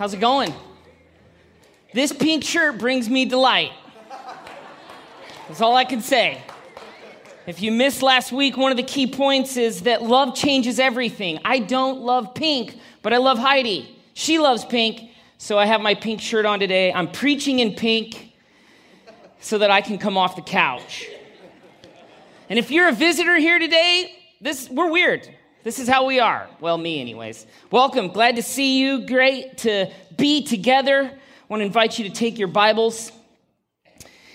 How's it going? This pink shirt brings me delight. That's all I can say. If you missed last week, one of the key points is that love changes everything. I don't love pink, but I love Heidi. She loves pink, so I have my pink shirt on today. I'm preaching in pink so that I can come off the couch. And if you're a visitor here today, this we're weird. This is how we are. Well, me anyways. Welcome. Glad to see you. Great to be together. I want to invite you to take your Bibles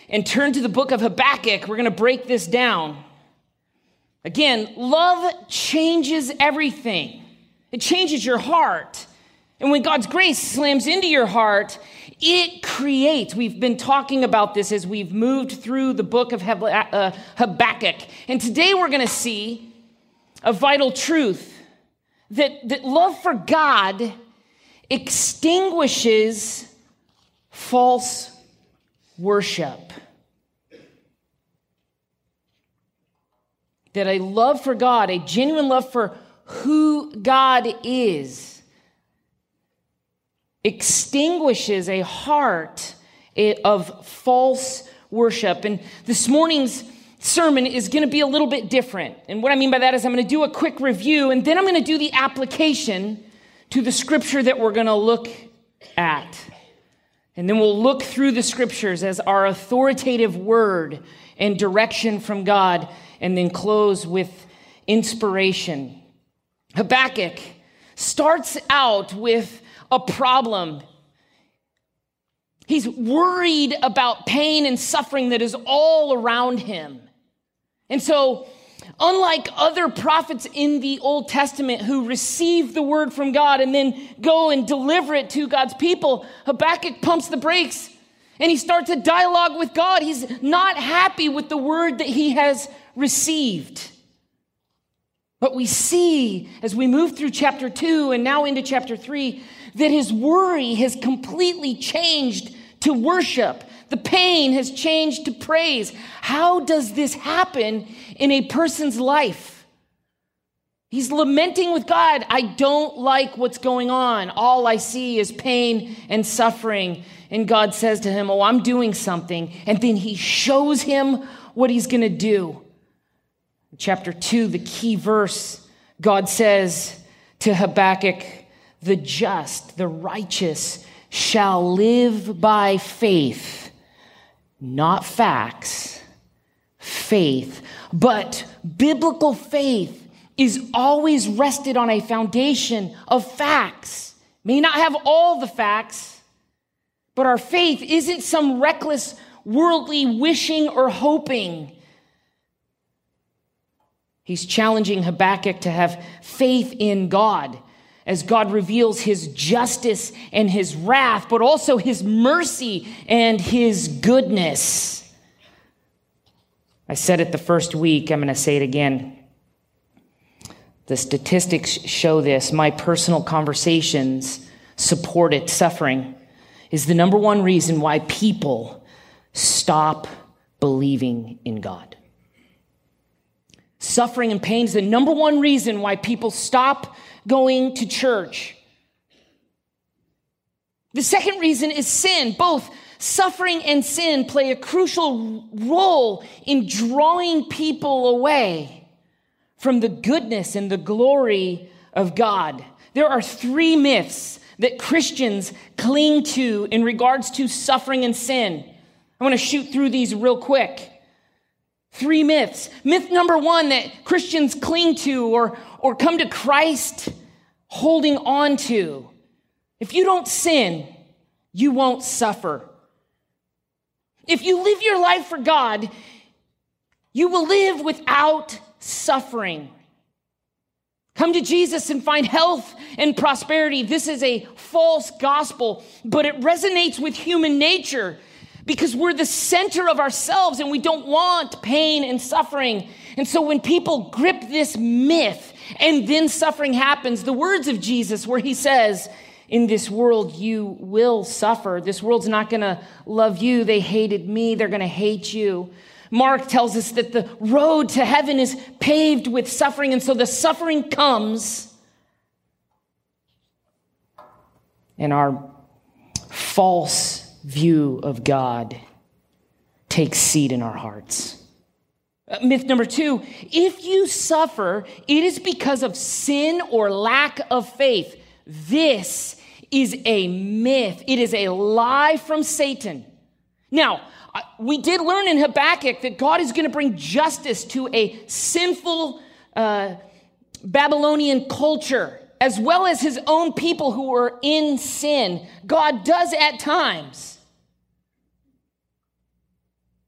and turn to the book of Habakkuk. We're going to break this down. Again, love changes everything, it changes your heart. And when God's grace slams into your heart, it creates. We've been talking about this as we've moved through the book of uh, Habakkuk. And today we're going to see a vital truth that, that love for God extinguishes false worship. That a love for God, a genuine love for who God is, extinguishes a heart of false worship. And this morning's sermon is going to be a little bit different. And what I mean by that is I'm going to do a quick review and then I'm going to do the application to the scripture that we're going to look at. And then we'll look through the scriptures as our authoritative word and direction from God, and then close with inspiration. Habakkuk starts out with a problem. He's worried about pain and suffering that is all around him. And so Unlike other prophets in the Old Testament who receive the word from God and then go and deliver it to God's people, Habakkuk pumps the brakes and he starts a dialogue with God. He's not happy with the word that he has received. But we see as we move through chapter two and now into chapter three that his worry has completely changed to worship the pain has changed to praise. How does this happen in a person's life? He's lamenting with God, I don't like what's going on. All I see is pain and suffering. And God says to him, Oh, I'm doing something. And then he shows him what he's going to do. Chapter 2, the key verse, God says to Habakkuk, The just, the righteous, shall live by faith not facts, faith. But biblical faith is always rested on a foundation of facts. May not have all the facts, but our faith isn't some reckless, worldly wishing or hoping. He's challenging Habakkuk to have faith in God as God reveals his justice and his wrath, but also his mercy and his goodness. I said it the first week, I'm going to say it again. The statistics show this. My personal conversations support it. Suffering is the number one reason why people stop believing in God. Suffering and pain is the number one reason why people stop going to church. The second reason is sin. Both suffering and sin play a crucial role in drawing people away from the goodness and the glory of God. There are three myths that Christians cling to in regards to suffering and sin. I want to shoot through these real quick. Three myths. Myth number one that Christians cling to or, or come to Christ holding on to. If you don't sin, you won't suffer. If you live your life for God, you will live without suffering. Come to Jesus and find health and prosperity. This is a false gospel, but it resonates with human nature because we're the center of ourselves and we don't want pain and suffering. And so when people grip this myth and then suffering happens, the words of Jesus where he says, in this world you will suffer. This world's not going to love you. They hated me. They're going to hate you. Mark tells us that the road to heaven is paved with suffering. And so the suffering comes. And our false view of God takes seed in our hearts. Uh, myth number two if you suffer, it is because of sin or lack of faith. This is a myth, it is a lie from Satan. Now, uh, we did learn in Habakkuk that God is going to bring justice to a sinful uh, Babylonian culture, as well as his own people who were in sin. God does at times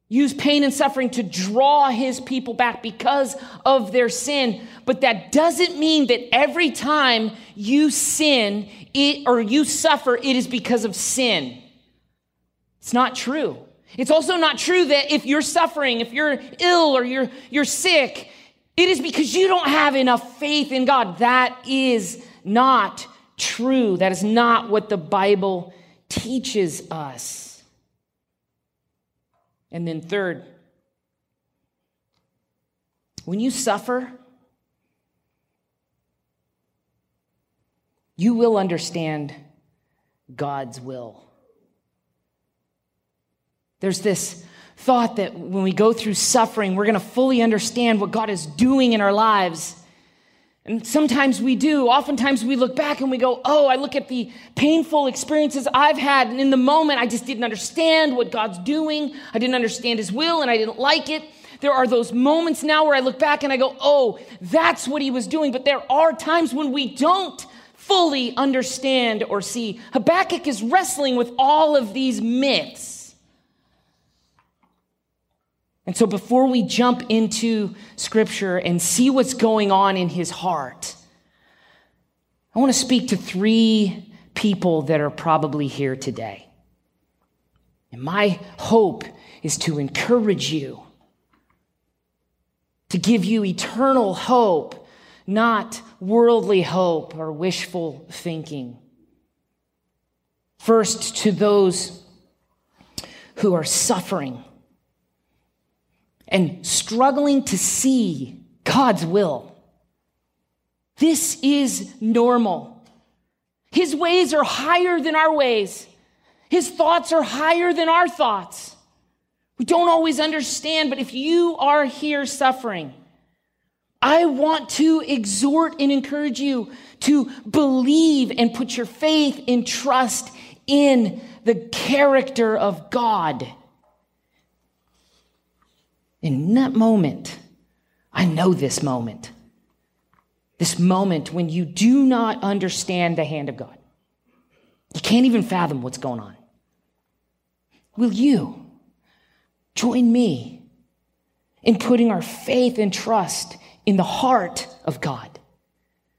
use pain and suffering to draw his people back because of their sin. But that doesn't mean that every time you sin it, or you suffer, it is because of sin. It's not true. It's also not true that if you're suffering, if you're ill or you're, you're sick, it is because you don't have enough faith in God. That is not true. That is not what the Bible teaches us. And then, third, when you suffer, you will understand God's will. There's this thought that when we go through suffering, we're going to fully understand what God is doing in our lives. And sometimes we do. Oftentimes we look back and we go, oh, I look at the painful experiences I've had. And in the moment, I just didn't understand what God's doing. I didn't understand his will and I didn't like it. There are those moments now where I look back and I go, oh, that's what he was doing. But there are times when we don't fully understand or see. Habakkuk is wrestling with all of these myths. And so, before we jump into scripture and see what's going on in his heart, I want to speak to three people that are probably here today. And my hope is to encourage you, to give you eternal hope, not worldly hope or wishful thinking. First, to those who are suffering and struggling to see God's will. This is normal. His ways are higher than our ways. His thoughts are higher than our thoughts. We don't always understand, but if you are here suffering, I want to exhort and encourage you to believe and put your faith and trust in the character of God. In that moment, I know this moment. This moment when you do not understand the hand of God. You can't even fathom what's going on. Will you join me in putting our faith and trust in the heart of God?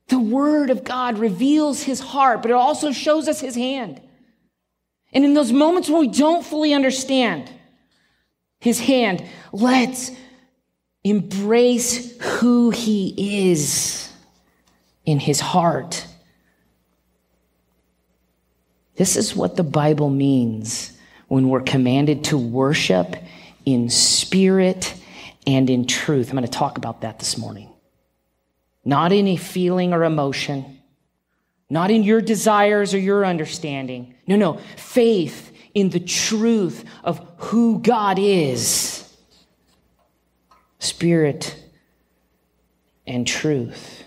The Word of God reveals His heart, but it also shows us His hand. And in those moments when we don't fully understand, his hand. Let's embrace who he is in his heart. This is what the Bible means when we're commanded to worship in spirit and in truth. I'm going to talk about that this morning. Not in a feeling or emotion, not in your desires or your understanding. No, no. Faith in the truth of who God is spirit and truth.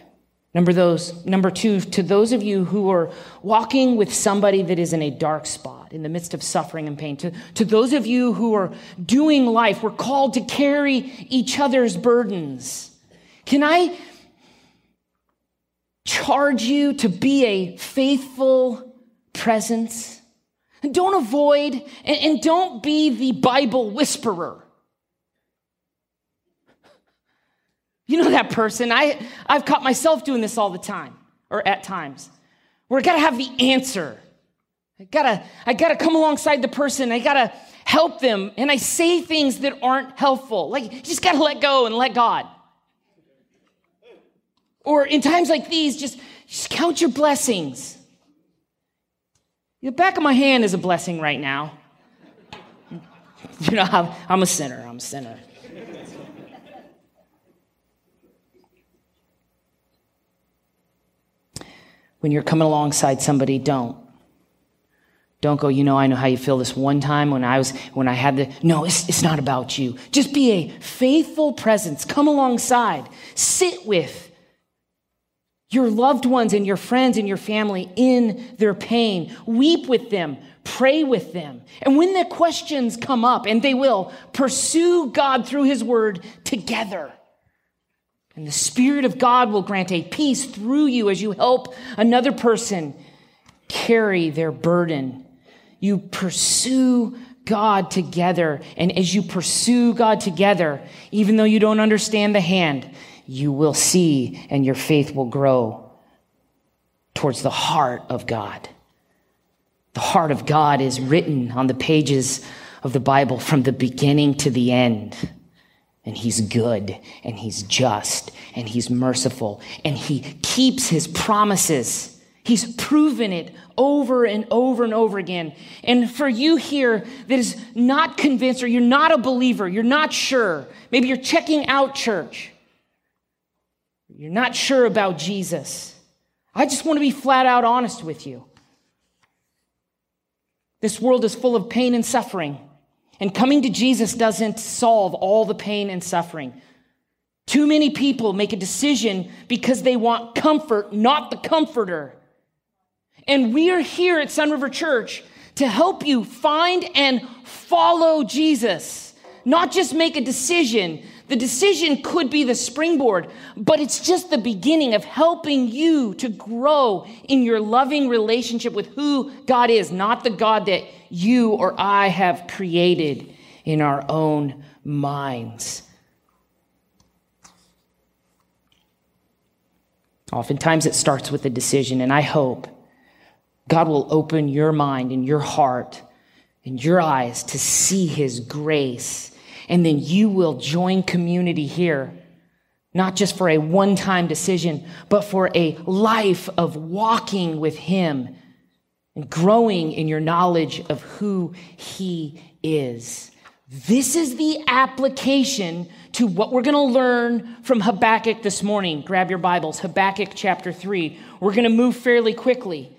Number those, number two, to those of you who are walking with somebody that is in a dark spot in the midst of suffering and pain, to, to those of you who are doing life, we're called to carry each other's burdens. Can I charge you to be a faithful presence? Don't avoid and, and don't be the Bible whisperer. You know that person. I, I've caught myself doing this all the time, or at times, where I gotta have the answer. I gotta, I gotta come alongside the person. I gotta help them. And I say things that aren't helpful. Like, you just gotta let go and let God. Or in times like these, just, just count your blessings. The back of my hand is a blessing right now. You know, I'm, I'm a sinner. I'm a sinner. when you're coming alongside somebody, don't. Don't go, you know, I know how you feel this one time when I was, when I had the, no, it's, it's not about you. Just be a faithful presence. Come alongside. Sit with your loved ones and your friends and your family in their pain. Weep with them. Pray with them. And when the questions come up, and they will, pursue God through his word together. And the Spirit of God will grant a peace through you as you help another person carry their burden you pursue God together. And as you pursue God together, even though you don't understand the hand, you will see and your faith will grow towards the heart of God. The heart of God is written on the pages of the Bible from the beginning to the end. And he's good and he's just and he's merciful and he keeps his promises. He's proven it over and over and over again. And for you here that is not convinced or you're not a believer, you're not sure, maybe you're checking out church, you're not sure about Jesus. I just want to be flat out honest with you. This world is full of pain and suffering, and coming to Jesus doesn't solve all the pain and suffering. Too many people make a decision because they want comfort, not the comforter. And we are here at Sun River Church to help you find and follow Jesus, not just make a decision. The decision could be the springboard, but it's just the beginning of helping you to grow in your loving relationship with who God is, not the God that you or I have created in our own minds. Oftentimes it starts with a decision, and I hope God will open your mind and your heart and your eyes to see his grace. And then you will join community here, not just for a one time decision, but for a life of walking with him and growing in your knowledge of who he is. This is the application to what we're going to learn from Habakkuk this morning. Grab your Bibles, Habakkuk chapter 3. We're going to move fairly quickly.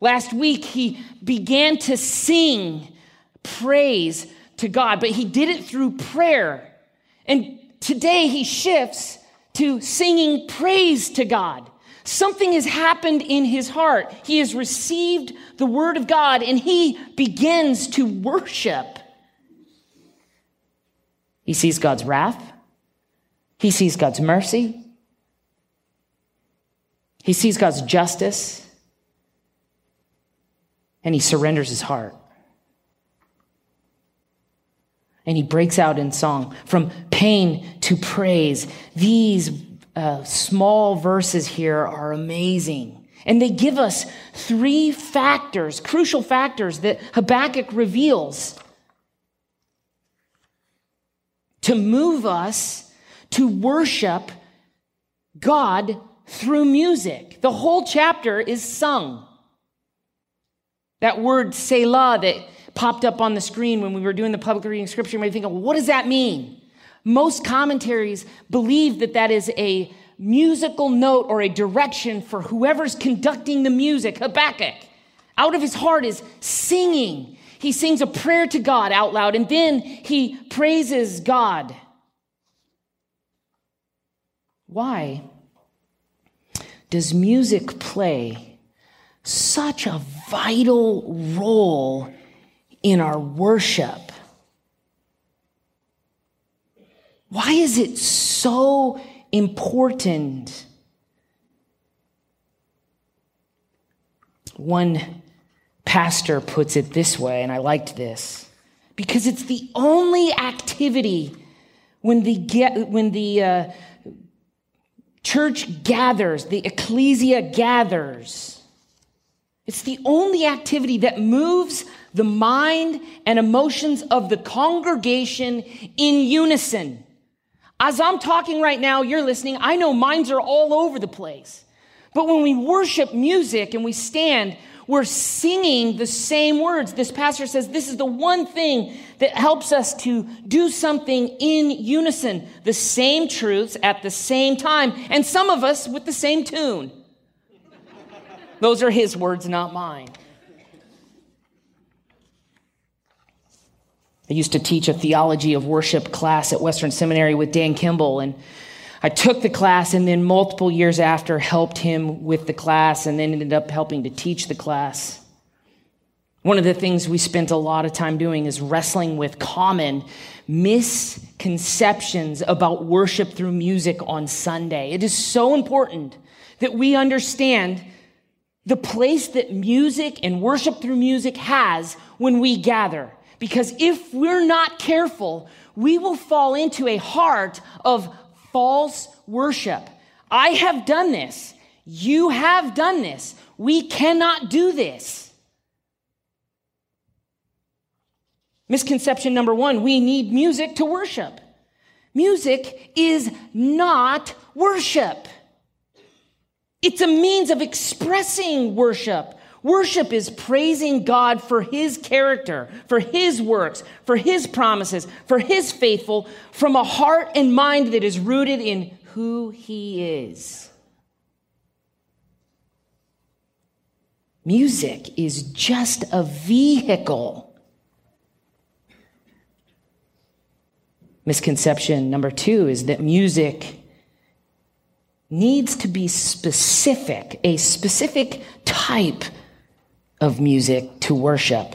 Last week, he began to sing praise to God, but he did it through prayer. And today, he shifts to singing praise to God. Something has happened in his heart. He has received the word of God and he begins to worship. He sees God's wrath. He sees God's mercy. He sees God's justice and he surrenders his heart. And he breaks out in song from pain to praise. These uh, small verses here are amazing. And they give us three factors, crucial factors that Habakkuk reveals to move us to worship God through music. The whole chapter is sung. That word Selah that popped up on the screen when we were doing the public reading scripture, you might think, what does that mean? Most commentaries believe that that is a musical note or a direction for whoever's conducting the music. Habakkuk, out of his heart, is singing. He sings a prayer to God out loud and then he praises God. Why does music play such a vital role in our worship. Why is it so important? One pastor puts it this way, and I liked this because it's the only activity when the, get, when the uh, church gathers, the ecclesia gathers it's the only activity that moves the mind and emotions of the congregation in unison. As I'm talking right now, you're listening. I know minds are all over the place. But when we worship music and we stand, we're singing the same words. This pastor says this is the one thing that helps us to do something in unison, the same truths at the same time, and some of us with the same tune. Those are his words, not mine. I used to teach a theology of worship class at Western Seminary with Dan Kimball, and I took the class and then multiple years after helped him with the class and then ended up helping to teach the class. One of the things we spent a lot of time doing is wrestling with common misconceptions about worship through music on Sunday. It is so important that we understand the place that music and worship through music has when we gather. Because if we're not careful, we will fall into a heart of false worship. I have done this. You have done this. We cannot do this. Misconception number one we need music to worship. Music is not worship, it's a means of expressing worship. Worship is praising God for his character, for his works, for his promises, for his faithful, from a heart and mind that is rooted in who he is. Music is just a vehicle. Misconception number two is that music needs to be specific, a specific type of music to worship.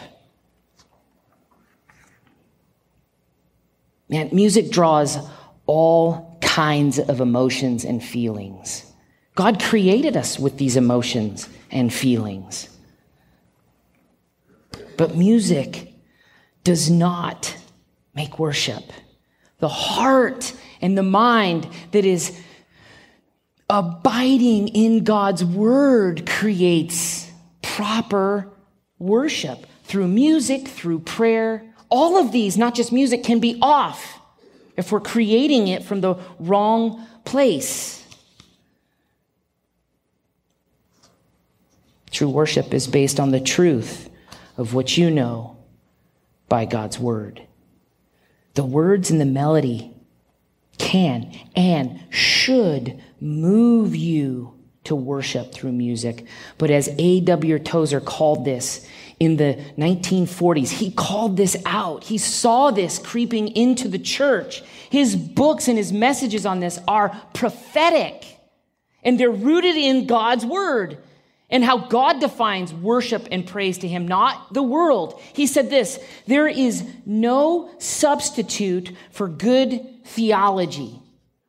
Man, music draws all kinds of emotions and feelings. God created us with these emotions and feelings. But music does not make worship. The heart and the mind that is abiding in God's word creates proper worship through music, through prayer. All of these, not just music, can be off if we're creating it from the wrong place. True worship is based on the truth of what you know by God's word. The words and the melody can and should move you to worship through music. But as A.W. Tozer called this in the 1940s, he called this out. He saw this creeping into the church. His books and his messages on this are prophetic, and they're rooted in God's word and how God defines worship and praise to him, not the world. He said this there is no substitute for good theology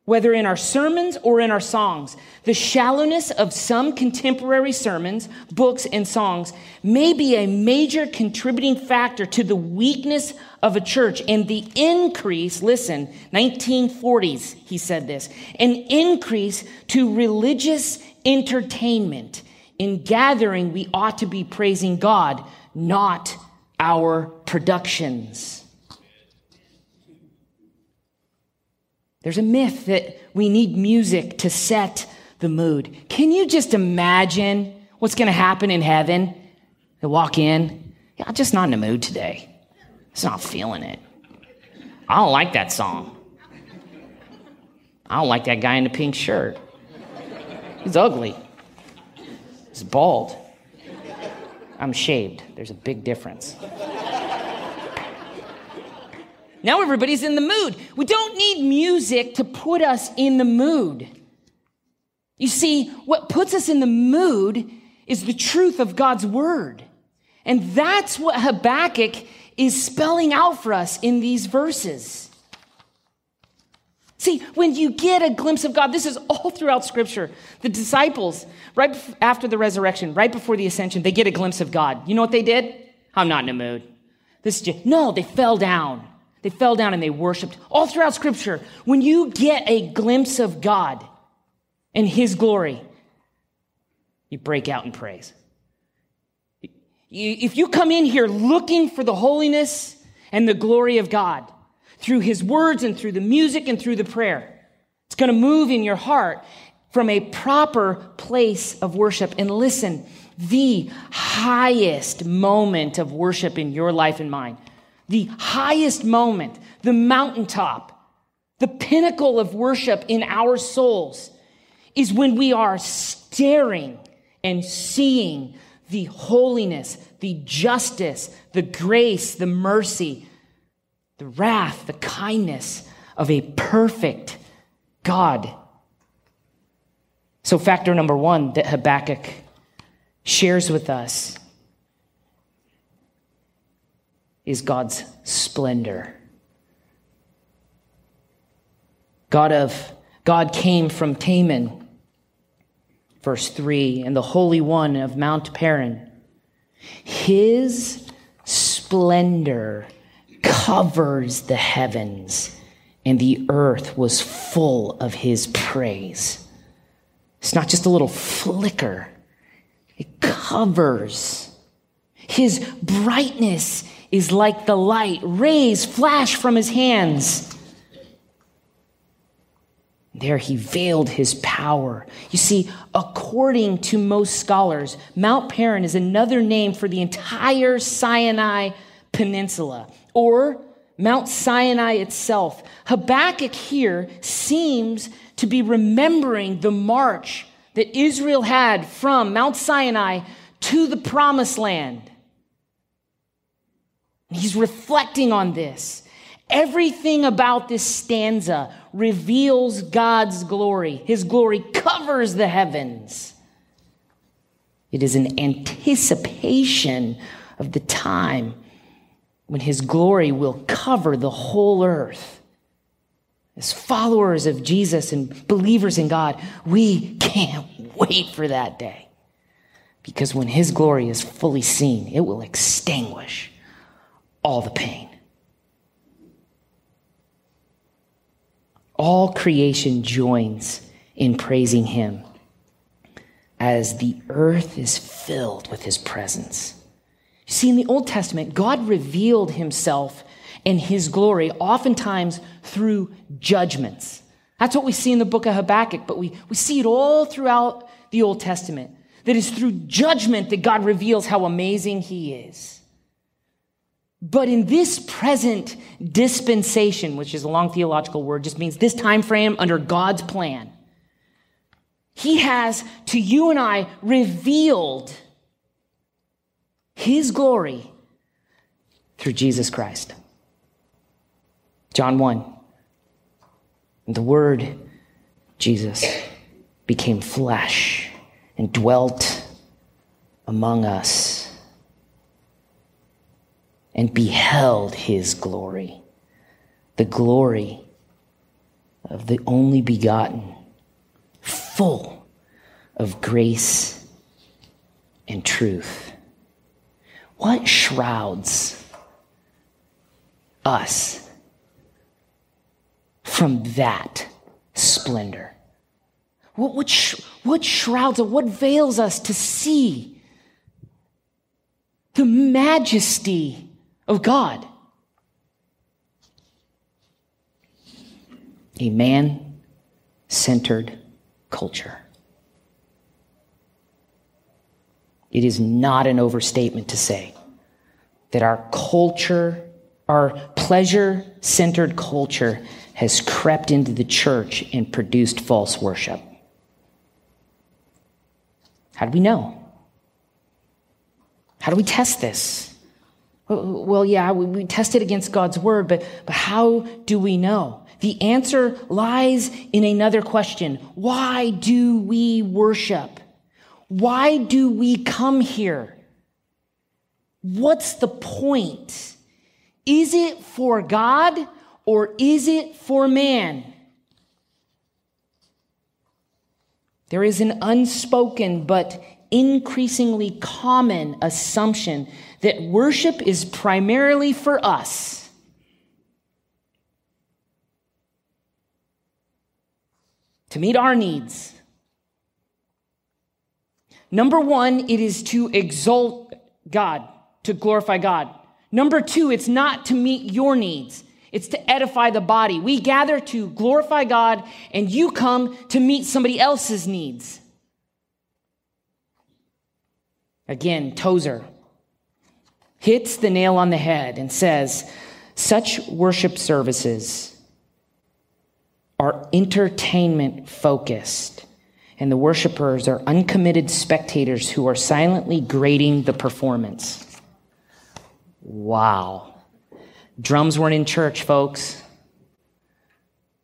whether in our sermons or in our songs. The shallowness of some contemporary sermons, books, and songs may be a major contributing factor to the weakness of a church and the increase, listen, 1940s, he said this, an increase to religious entertainment. In gathering, we ought to be praising God, not our productions. There's a myth that we need music to set the mood. Can you just imagine what's going to happen in heaven? They walk in, yeah, I'm just not in the mood today. Just not feeling it. I don't like that song. I don't like that guy in the pink shirt. He's ugly. He's bald. I'm shaved. There's a big difference. Now everybody's in the mood. We don't need music to put us in the mood. You see, what puts us in the mood is the truth of God's word. And that's what Habakkuk is spelling out for us in these verses. See, when you get a glimpse of God, this is all throughout Scripture. The disciples, right after the resurrection, right before the ascension, they get a glimpse of God. You know what they did? I'm not in a mood. This is just, no, they fell down. They fell down and they worshiped. All throughout scripture, when you get a glimpse of God and his glory, you break out in praise. If you come in here looking for the holiness and the glory of God through his words and through the music and through the prayer, it's going to move in your heart from a proper place of worship. And listen, the highest moment of worship in your life and mine the highest moment, the mountaintop, the pinnacle of worship in our souls is when we are staring and seeing the holiness, the justice, the grace, the mercy, the wrath, the kindness of a perfect God. So, factor number one that Habakkuk shares with us is God's splendor. God of God came from Teman, verse 3, and the Holy One of Mount Paran. His splendor covers the heavens, and the earth was full of his praise. It's not just a little flicker, it covers. His brightness is like the light. Rays flash from his hands. There he veiled his power. You see, according to most scholars, Mount Paran is another name for the entire Sinai Peninsula or Mount Sinai itself. Habakkuk here seems to be remembering the march that Israel had from Mount Sinai to the promised land. He's reflecting on this. Everything about this stanza reveals God's glory. His glory covers the heavens. It is an anticipation of the time when His glory will cover the whole earth. As followers of Jesus and believers in God, we can't wait for that day. Because when His glory is fully seen, it will extinguish all the pain. All creation joins in praising him as the earth is filled with his presence. See, in the Old Testament, God revealed himself in his glory oftentimes through judgments. That's what we see in the book of Habakkuk, but we, we see it all throughout the Old Testament. That is through judgment that God reveals how amazing he is. But in this present dispensation, which is a long theological word, just means this time frame under God's plan, he has to you and I revealed his glory through Jesus Christ. John 1. The Word, Jesus, became flesh and dwelt among us and beheld his glory, the glory of the only begotten, full of grace and truth. What shrouds us from that splendor? What, what, sh- what shrouds us, what veils us to see the majesty of God. A man centered culture. It is not an overstatement to say that our culture, our pleasure centered culture, has crept into the church and produced false worship. How do we know? How do we test this? Well, yeah, we, test it against God's word, but, but how do we know? The answer lies in another question. Why do we worship? Why do we come here? What's the point? Is it for God or is it for man? There is an unspoken but increasingly common assumption that worship is primarily for us. To meet our needs. Number one, it is to exalt God, to glorify God. Number two, it's not to meet your needs. It's to edify the body. We gather to glorify God, and you come to meet somebody else's needs. Again, Tozer hits the nail on the head and says, such worship services are entertainment focused, and the worshipers are uncommitted spectators who are silently grading the performance. Wow. Drums weren't in church, folks.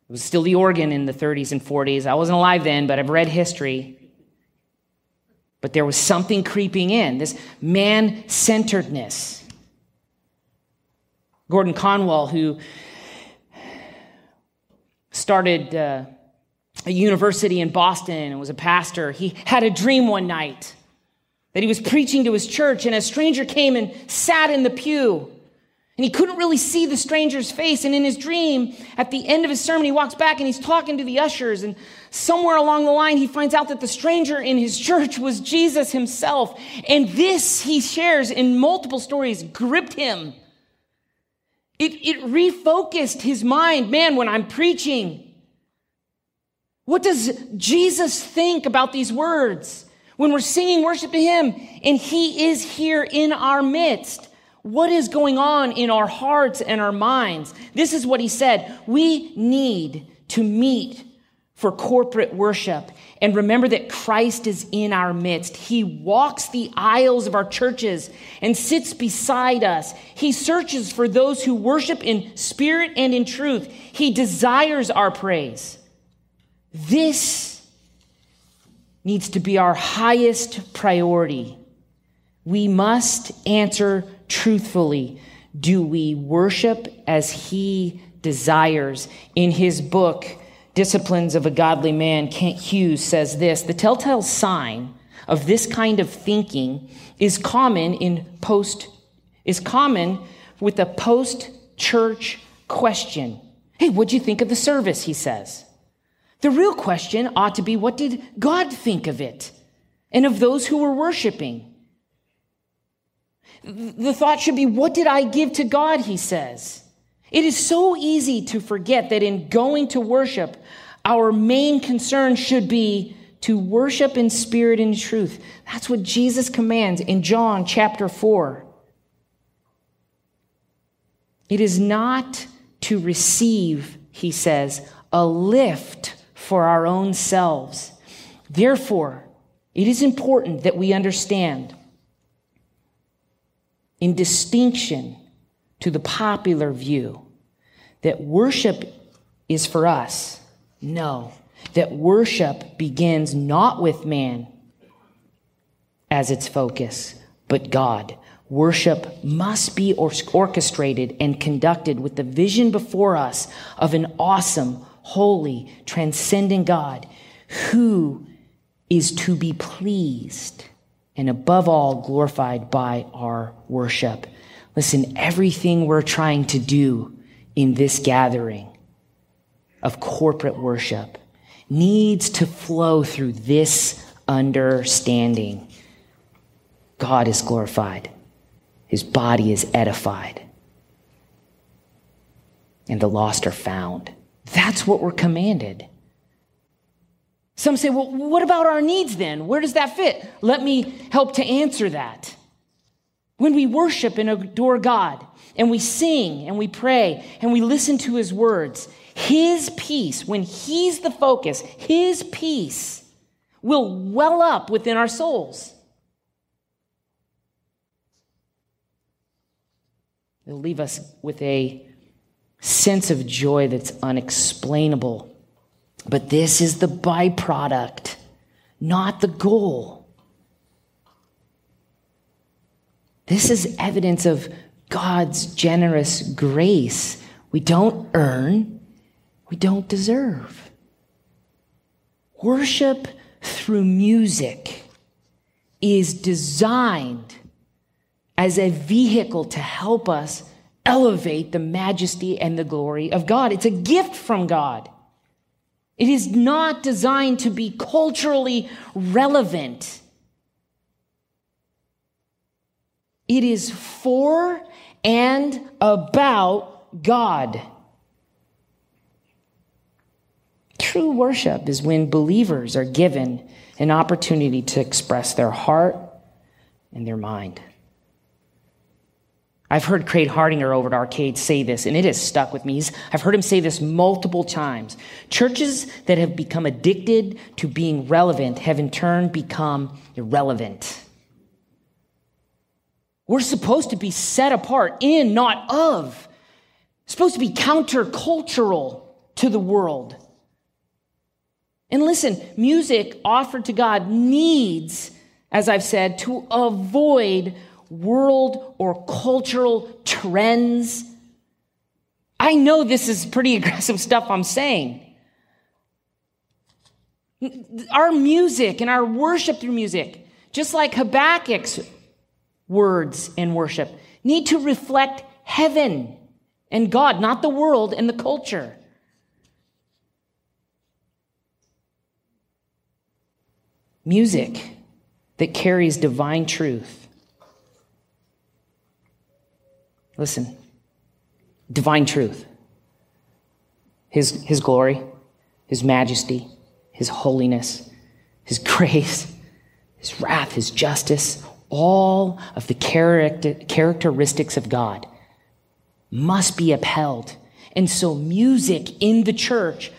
It was still the organ in the 30s and 40s. I wasn't alive then, but I've read history. But there was something creeping in this man centeredness. Gordon Conwell, who started uh, a university in Boston and was a pastor, he had a dream one night that he was preaching to his church, and a stranger came and sat in the pew. And he couldn't really see the stranger's face. And in his dream, at the end of his sermon, he walks back and he's talking to the ushers. And somewhere along the line, he finds out that the stranger in his church was Jesus himself. And this, he shares in multiple stories, gripped him. It, it refocused his mind. Man, when I'm preaching, what does Jesus think about these words? When we're singing worship to him and he is here in our midst. What is going on in our hearts and our minds? This is what he said. We need to meet for corporate worship and remember that Christ is in our midst. He walks the aisles of our churches and sits beside us. He searches for those who worship in spirit and in truth. He desires our praise. This needs to be our highest priority. We must answer truthfully? Do we worship as he desires? In his book, Disciplines of a Godly Man, Kent Hughes says this The telltale sign of this kind of thinking is common in post is common with a post church question. Hey, what'd you think of the service? He says. The real question ought to be what did God think of it and of those who were worshiping? The thought should be, what did I give to God? He says. It is so easy to forget that in going to worship, our main concern should be to worship in spirit and truth. That's what Jesus commands in John chapter 4. It is not to receive, he says, a lift for our own selves. Therefore, it is important that we understand in distinction to the popular view that worship is for us. No, that worship begins not with man as its focus, but God. Worship must be orchestrated and conducted with the vision before us of an awesome, holy, transcendent God who is to be pleased and above all, glorified by our worship. Listen, everything we're trying to do in this gathering of corporate worship needs to flow through this understanding. God is glorified, His body is edified, and the lost are found. That's what we're commanded. Some say, well, what about our needs then? Where does that fit? Let me help to answer that. When we worship and adore God, and we sing and we pray and we listen to his words, his peace, when he's the focus, his peace will well up within our souls. It'll leave us with a sense of joy that's unexplainable but this is the byproduct, not the goal. This is evidence of God's generous grace. We don't earn, we don't deserve. Worship through music is designed as a vehicle to help us elevate the majesty and the glory of God. It's a gift from God. It is not designed to be culturally relevant. It is for and about God. True worship is when believers are given an opportunity to express their heart and their mind. I've heard Craig Hardinger over at Arcade say this, and it has stuck with me. He's, I've heard him say this multiple times. Churches that have become addicted to being relevant have in turn become irrelevant. We're supposed to be set apart in, not of. supposed to be countercultural to the world. And listen, music offered to God needs, as I've said, to avoid world or cultural trends. I know this is pretty aggressive stuff I'm saying. Our music and our worship through music, just like Habakkuk's words in worship, need to reflect heaven and God, not the world and the culture. Music that carries divine truth. Listen, divine truth. His, his glory, His majesty, His holiness, His grace, His wrath, His justice, all of the character, characteristics of God must be upheld. And so, music in the church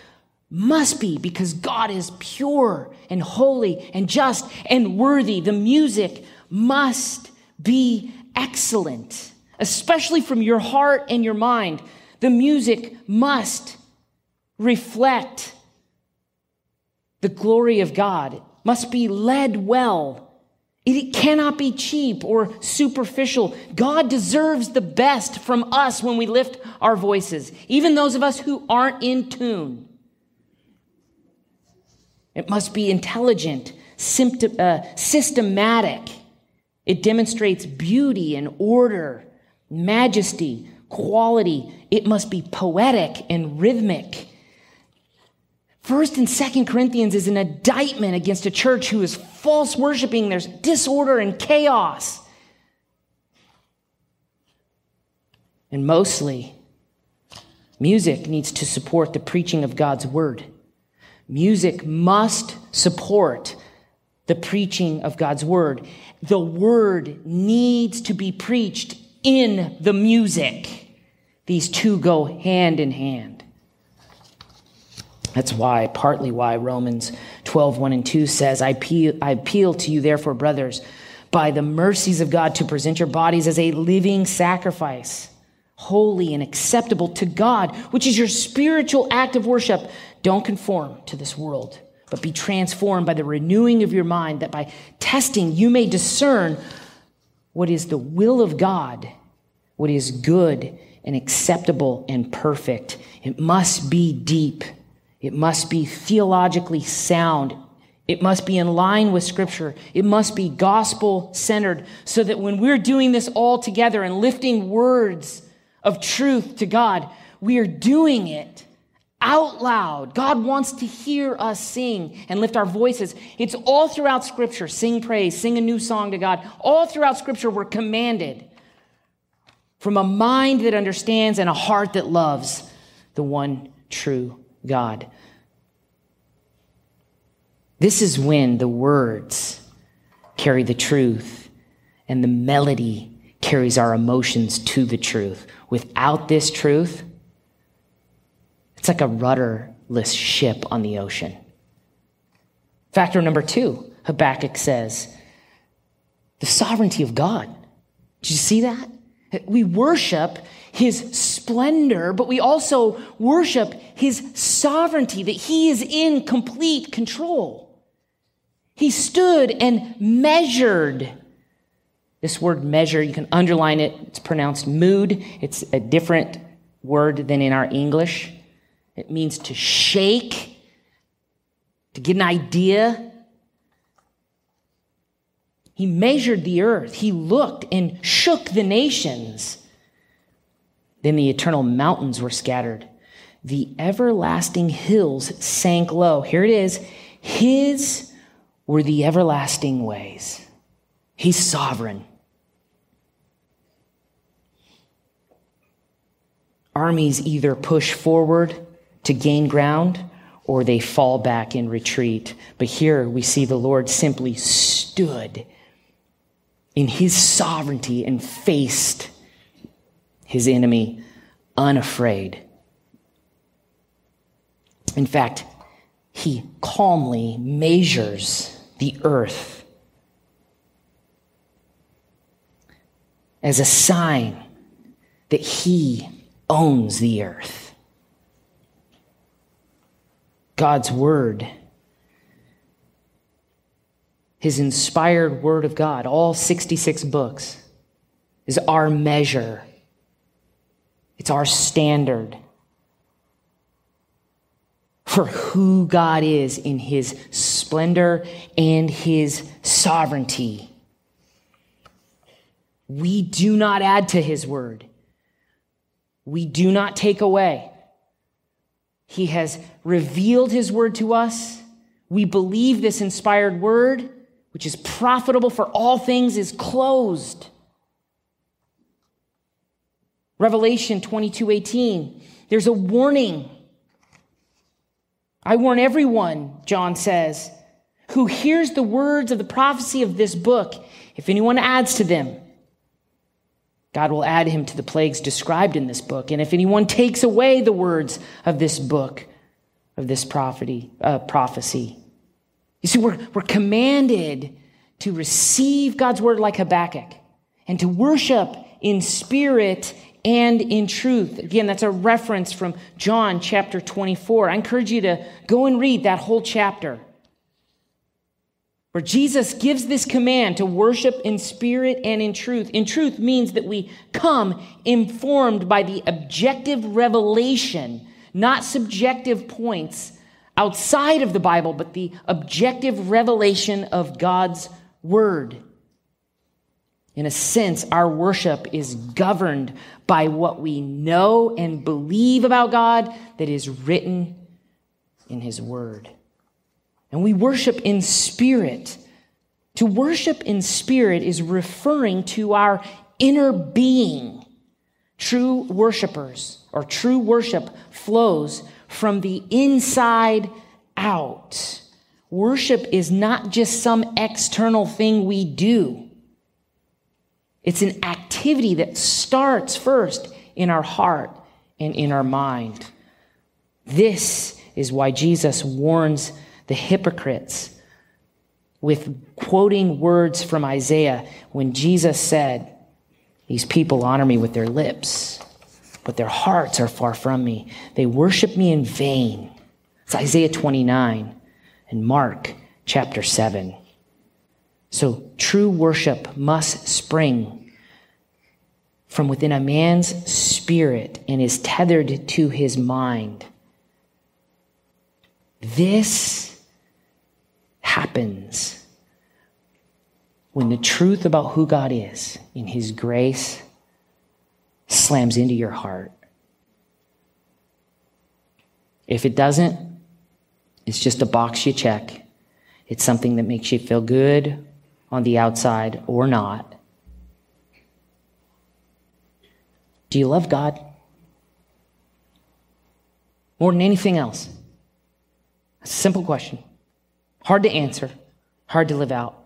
must be because God is pure and holy and just and worthy. The music must be excellent, especially from your heart and your mind. The music must reflect the glory of God, it must be led well it cannot be cheap or superficial. God deserves the best from us when we lift our voices, even those of us who aren't in tune. It must be intelligent, symptom, uh, systematic. It demonstrates beauty and order, majesty, quality. It must be poetic and rhythmic. First and Second Corinthians is an indictment against a church who is false worshiping. There's disorder and chaos. And mostly, music needs to support the preaching of God's word. Music must support the preaching of God's word. The word needs to be preached in the music. These two go hand in hand. That's why, partly why Romans 12, 1 and 2 says, I appeal, I appeal to you, therefore, brothers, by the mercies of God, to present your bodies as a living sacrifice, holy and acceptable to God, which is your spiritual act of worship. Don't conform to this world, but be transformed by the renewing of your mind, that by testing you may discern what is the will of God, what is good and acceptable and perfect. It must be deep it must be theologically sound. It must be in line with Scripture. It must be gospel centered so that when we're doing this all together and lifting words of truth to God, we are doing it out loud. God wants to hear us sing and lift our voices. It's all throughout Scripture sing praise, sing a new song to God. All throughout Scripture, we're commanded from a mind that understands and a heart that loves the one true God. This is when the words carry the truth and the melody carries our emotions to the truth. Without this truth, it's like a rudderless ship on the ocean. Factor number two, Habakkuk says, the sovereignty of God. Did you see that? We worship his splendor, but we also worship his sovereignty, that he is in complete control. He stood and measured. This word measure, you can underline it. It's pronounced mood. It's a different word than in our English. It means to shake, to get an idea. He measured the earth. He looked and shook the nations. Then the eternal mountains were scattered. The everlasting hills sank low. Here it is. His were the everlasting ways. He's sovereign. Armies either push forward to gain ground or they fall back in retreat. But here we see the Lord simply stood in his sovereignty and faced his enemy unafraid. In fact, he calmly measures the earth as a sign that he owns the earth. God's word, his inspired word of God, all 66 books, is our measure. It's our standard for who God is in his splendor and his sovereignty. We do not add to his word. We do not take away. He has revealed his word to us. We believe this inspired word, which is profitable for all things, is closed. Revelation 22 18. There's a warning. I warn everyone, John says, who hears the words of the prophecy of this book, if anyone adds to them, God will add him to the plagues described in this book. And if anyone takes away the words of this book, of this prophecy, uh, prophecy. You see, we're, we're commanded to receive God's word like Habakkuk and to worship in spirit and in truth. Again, that's a reference from John chapter 24. I encourage you to go and read that whole chapter where Jesus gives this command to worship in spirit and in truth. In truth means that we come informed by the objective revelation, not subjective points outside of the Bible, but the objective revelation of God's word. In a sense, our worship is governed by what we know and believe about God that is written in His Word. And we worship in spirit. To worship in spirit is referring to our inner being. True worshipers or true worship flows from the inside out. Worship is not just some external thing we do. It's an activity that starts first in our heart and in our mind. This is why Jesus warns the hypocrites with quoting words from Isaiah when Jesus said, These people honor me with their lips, but their hearts are far from me. They worship me in vain. It's Isaiah 29 and Mark chapter 7. So true worship must spring from within a man's spirit and is tethered to his mind. This happens when the truth about who God is in His grace slams into your heart. If it doesn't, it's just a box you check. It's something that makes you feel good on the outside or not. Do you love God? More than anything else? a simple question. Hard to answer, hard to live out.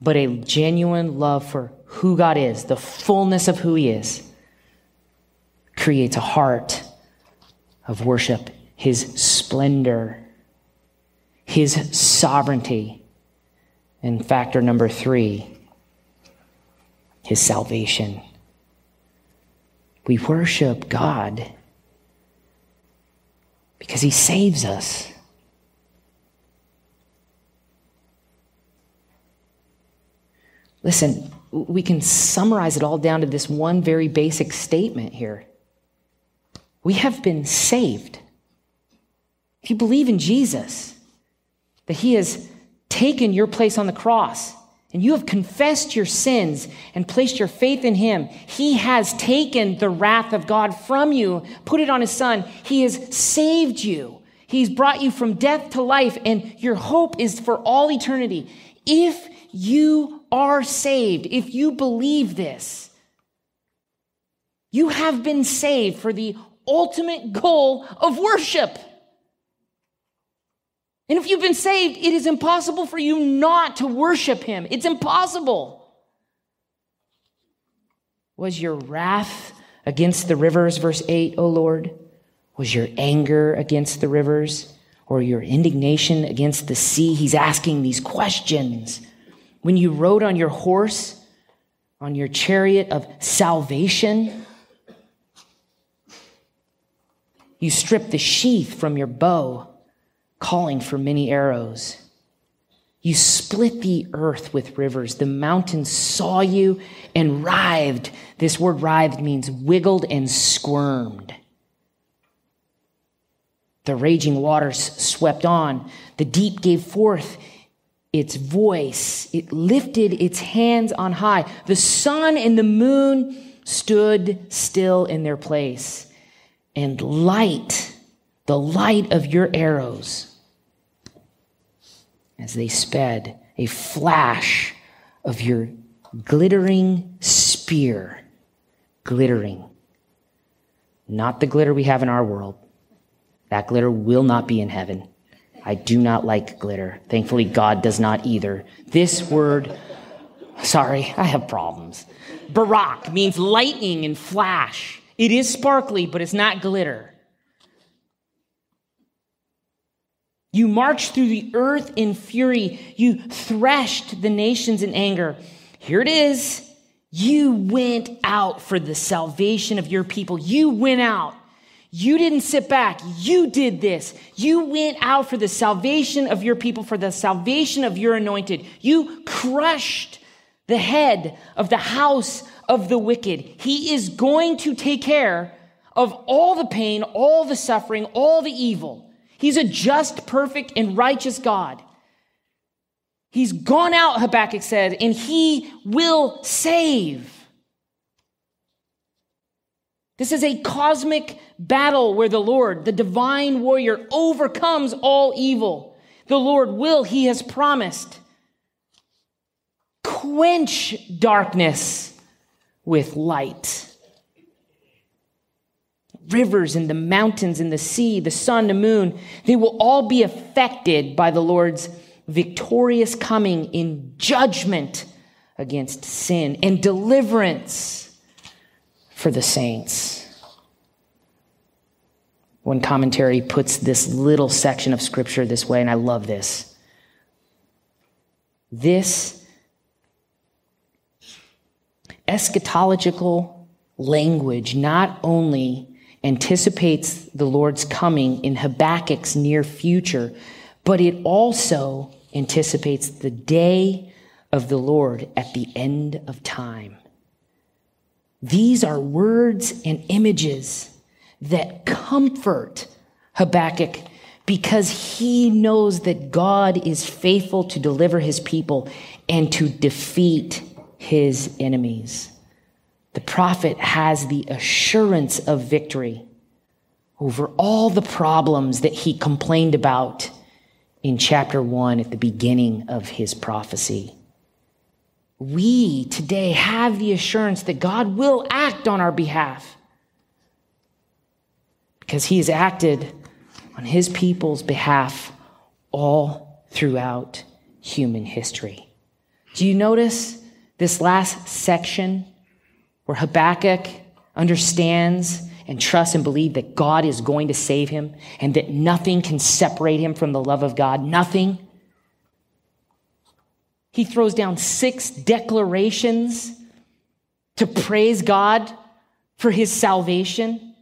But a genuine love for who God is, the fullness of who He is, creates a heart of worship, His splendor, His sovereignty. And factor number three, His salvation. We worship God because He saves us. Listen, we can summarize it all down to this one very basic statement here. We have been saved. If you believe in Jesus, that he has taken your place on the cross, and you have confessed your sins and placed your faith in him, he has taken the wrath of God from you, put it on his son. He has saved you. He's brought you from death to life, and your hope is for all eternity. If you are saved, if you believe this, you have been saved for the ultimate goal of worship. And if you've been saved, it is impossible for you not to worship him. It's impossible. Was your wrath against the rivers, verse 8, O Lord? Was your anger against the rivers or your indignation against the sea? He's asking these questions when you rode on your horse, on your chariot of salvation, You stripped the sheath from your bow, calling for many arrows. You split the earth with rivers. The mountains saw you and writhed. This word writhed means wiggled and squirmed. The raging waters swept on. The deep gave forth its voice. It lifted its hands on high. The sun and the moon stood still in their place. And light, the light of your arrows, as they sped, a flash of your glittering spear, glittering. Not the glitter we have in our world. That glitter will not be in heaven. I do not like glitter. Thankfully, God does not either. This word, sorry, I have problems. Barak means lightning and flash. It is sparkly, but it's not glitter. You marched through the earth in fury. You threshed the nations in anger. Here it is. You went out for the salvation of your people. You went out. You didn't sit back. You did this. You went out for the salvation of your people, for the salvation of your anointed. You crushed the head of the house of the wicked. He is going to take care of all the pain, all the suffering, all the evil. He's a just, perfect, and righteous God. He's gone out, Habakkuk said, and he will save. This is a cosmic battle where the Lord, the divine warrior, overcomes all evil. The Lord will, he has promised, quench darkness with light. Rivers and the mountains and the sea, the sun, the moon, they will all be affected by the Lord's victorious coming in judgment against sin and deliverance for the saints. One commentary puts this little section of scripture this way, and I love this. This eschatological language not only anticipates the Lord's coming in Habakkuk's near future, but it also anticipates the day of the Lord at the end of time. These are words and images that comfort Habakkuk because he knows that God is faithful to deliver his people and to defeat his enemies. The prophet has the assurance of victory over all the problems that he complained about in chapter one at the beginning of his prophecy we today have the assurance that God will act on our behalf because he has acted on his people's behalf all throughout human history. Do you notice this last section where Habakkuk understands and trusts and believes that God is going to save him and that nothing can separate him from the love of God? Nothing. He throws down six declarations to praise God for his salvation,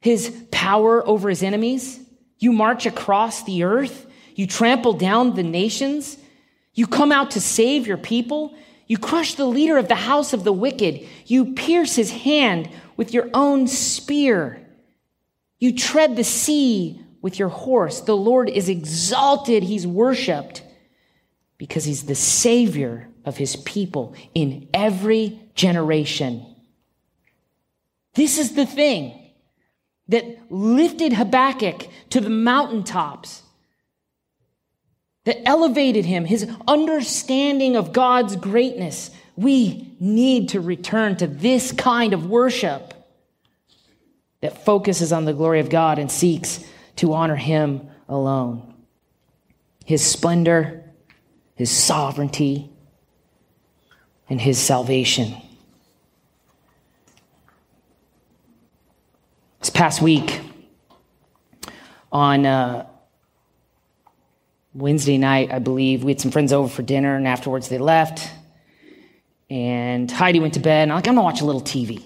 his power over his enemies. You march across the earth, you trample down the nations, you come out to save your people, you crush the leader of the house of the wicked, you pierce his hand with your own spear, you tread the sea with your horse. The Lord is exalted, he's worshiped because he's the savior of his people in every generation. This is the thing that lifted Habakkuk to the mountaintops, that elevated him, his understanding of God's greatness. We need to return to this kind of worship that focuses on the glory of God and seeks to honor him alone. His splendor, his sovereignty, and his salvation. This past week, on uh, Wednesday night, I believe, we had some friends over for dinner, and afterwards they left. And Heidi went to bed, and I'm like, I'm gonna watch a little TV.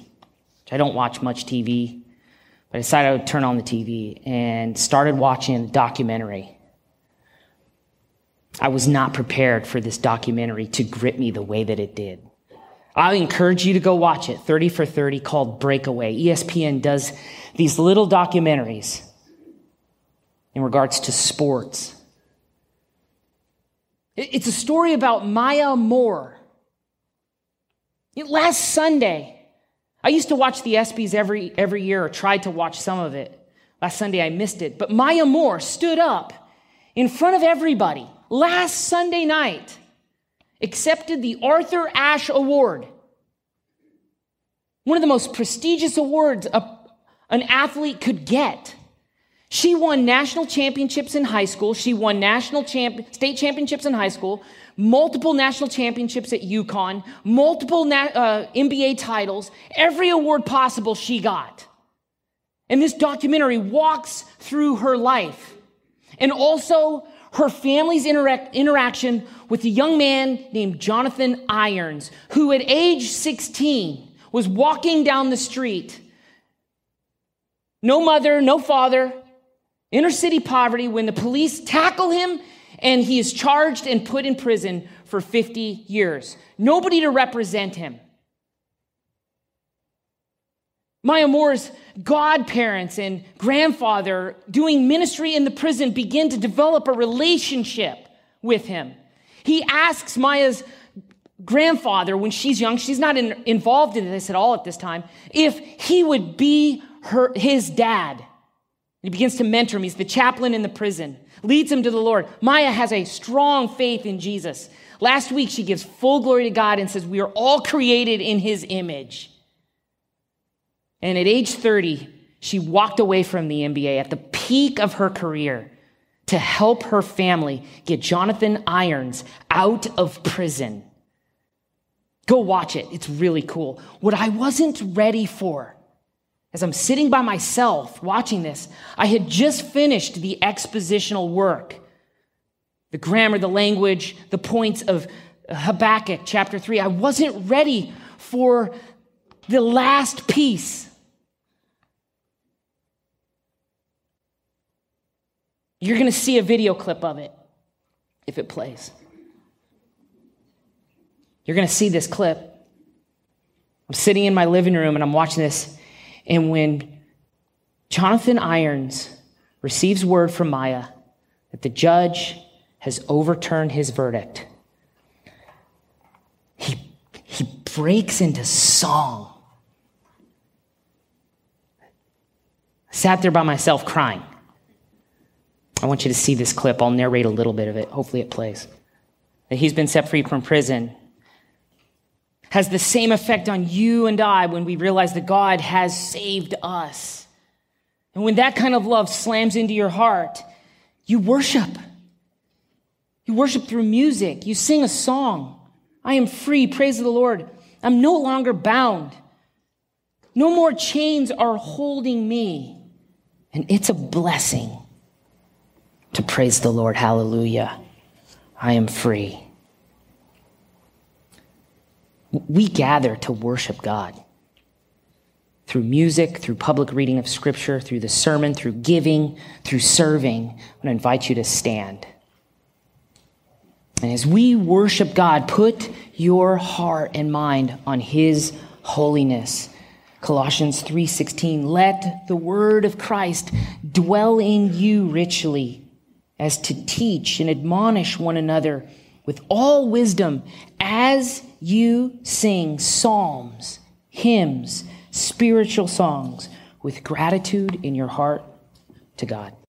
I don't watch much TV. But I decided I would turn on the TV and started watching a documentary. I was not prepared for this documentary to grip me the way that it did. I encourage you to go watch it, 30 for 30, called Breakaway. ESPN does these little documentaries in regards to sports. It's a story about Maya Moore. Last Sunday, I used to watch the ESPYs every, every year, or tried to watch some of it. Last Sunday, I missed it. But Maya Moore stood up in front of everybody last Sunday night, accepted the Arthur Ashe Award, one of the most prestigious awards a, an athlete could get. She won national championships in high school. She won national champ- state championships in high school, multiple national championships at UConn, multiple na- uh, NBA titles, every award possible she got. And this documentary walks through her life and also her family's interac- interaction with a young man named Jonathan Irons, who at age 16 was walking down the street. No mother, no father, inner city poverty, when the police tackle him and he is charged and put in prison for 50 years. Nobody to represent him. Maya Moore's godparents and grandfather doing ministry in the prison begin to develop a relationship with him. He asks Maya's grandfather, when she's young, she's not in, involved in this at all at this time, if he would be her, his dad. He begins to mentor him. He's the chaplain in the prison, leads him to the Lord. Maya has a strong faith in Jesus. Last week, she gives full glory to God and says, We are all created in his image. And at age 30, she walked away from the NBA at the peak of her career to help her family get Jonathan Irons out of prison. Go watch it. It's really cool. What I wasn't ready for as I'm sitting by myself watching this, I had just finished the expositional work the grammar, the language, the points of Habakkuk chapter 3. I wasn't ready for the last piece. You're going to see a video clip of it if it plays. You're going to see this clip. I'm sitting in my living room and I'm watching this. And when Jonathan Irons receives word from Maya that the judge has overturned his verdict, he, he breaks into song. I sat there by myself crying. I want you to see this clip. I'll narrate a little bit of it. Hopefully, it plays. That he's been set free from prison has the same effect on you and I when we realize that God has saved us. And when that kind of love slams into your heart, you worship. You worship through music. You sing a song. I am free. Praise the Lord. I'm no longer bound. No more chains are holding me. And it's a blessing to praise the Lord. Hallelujah. I am free we gather to worship God through music, through public reading of scripture, through the sermon, through giving, through serving. I'm going to invite you to stand. And as we worship God, put your heart and mind on his holiness. Colossians 3:16 Let the word of Christ dwell in you richly as to teach and admonish one another with all wisdom as you sing psalms, hymns, spiritual songs with gratitude in your heart to God.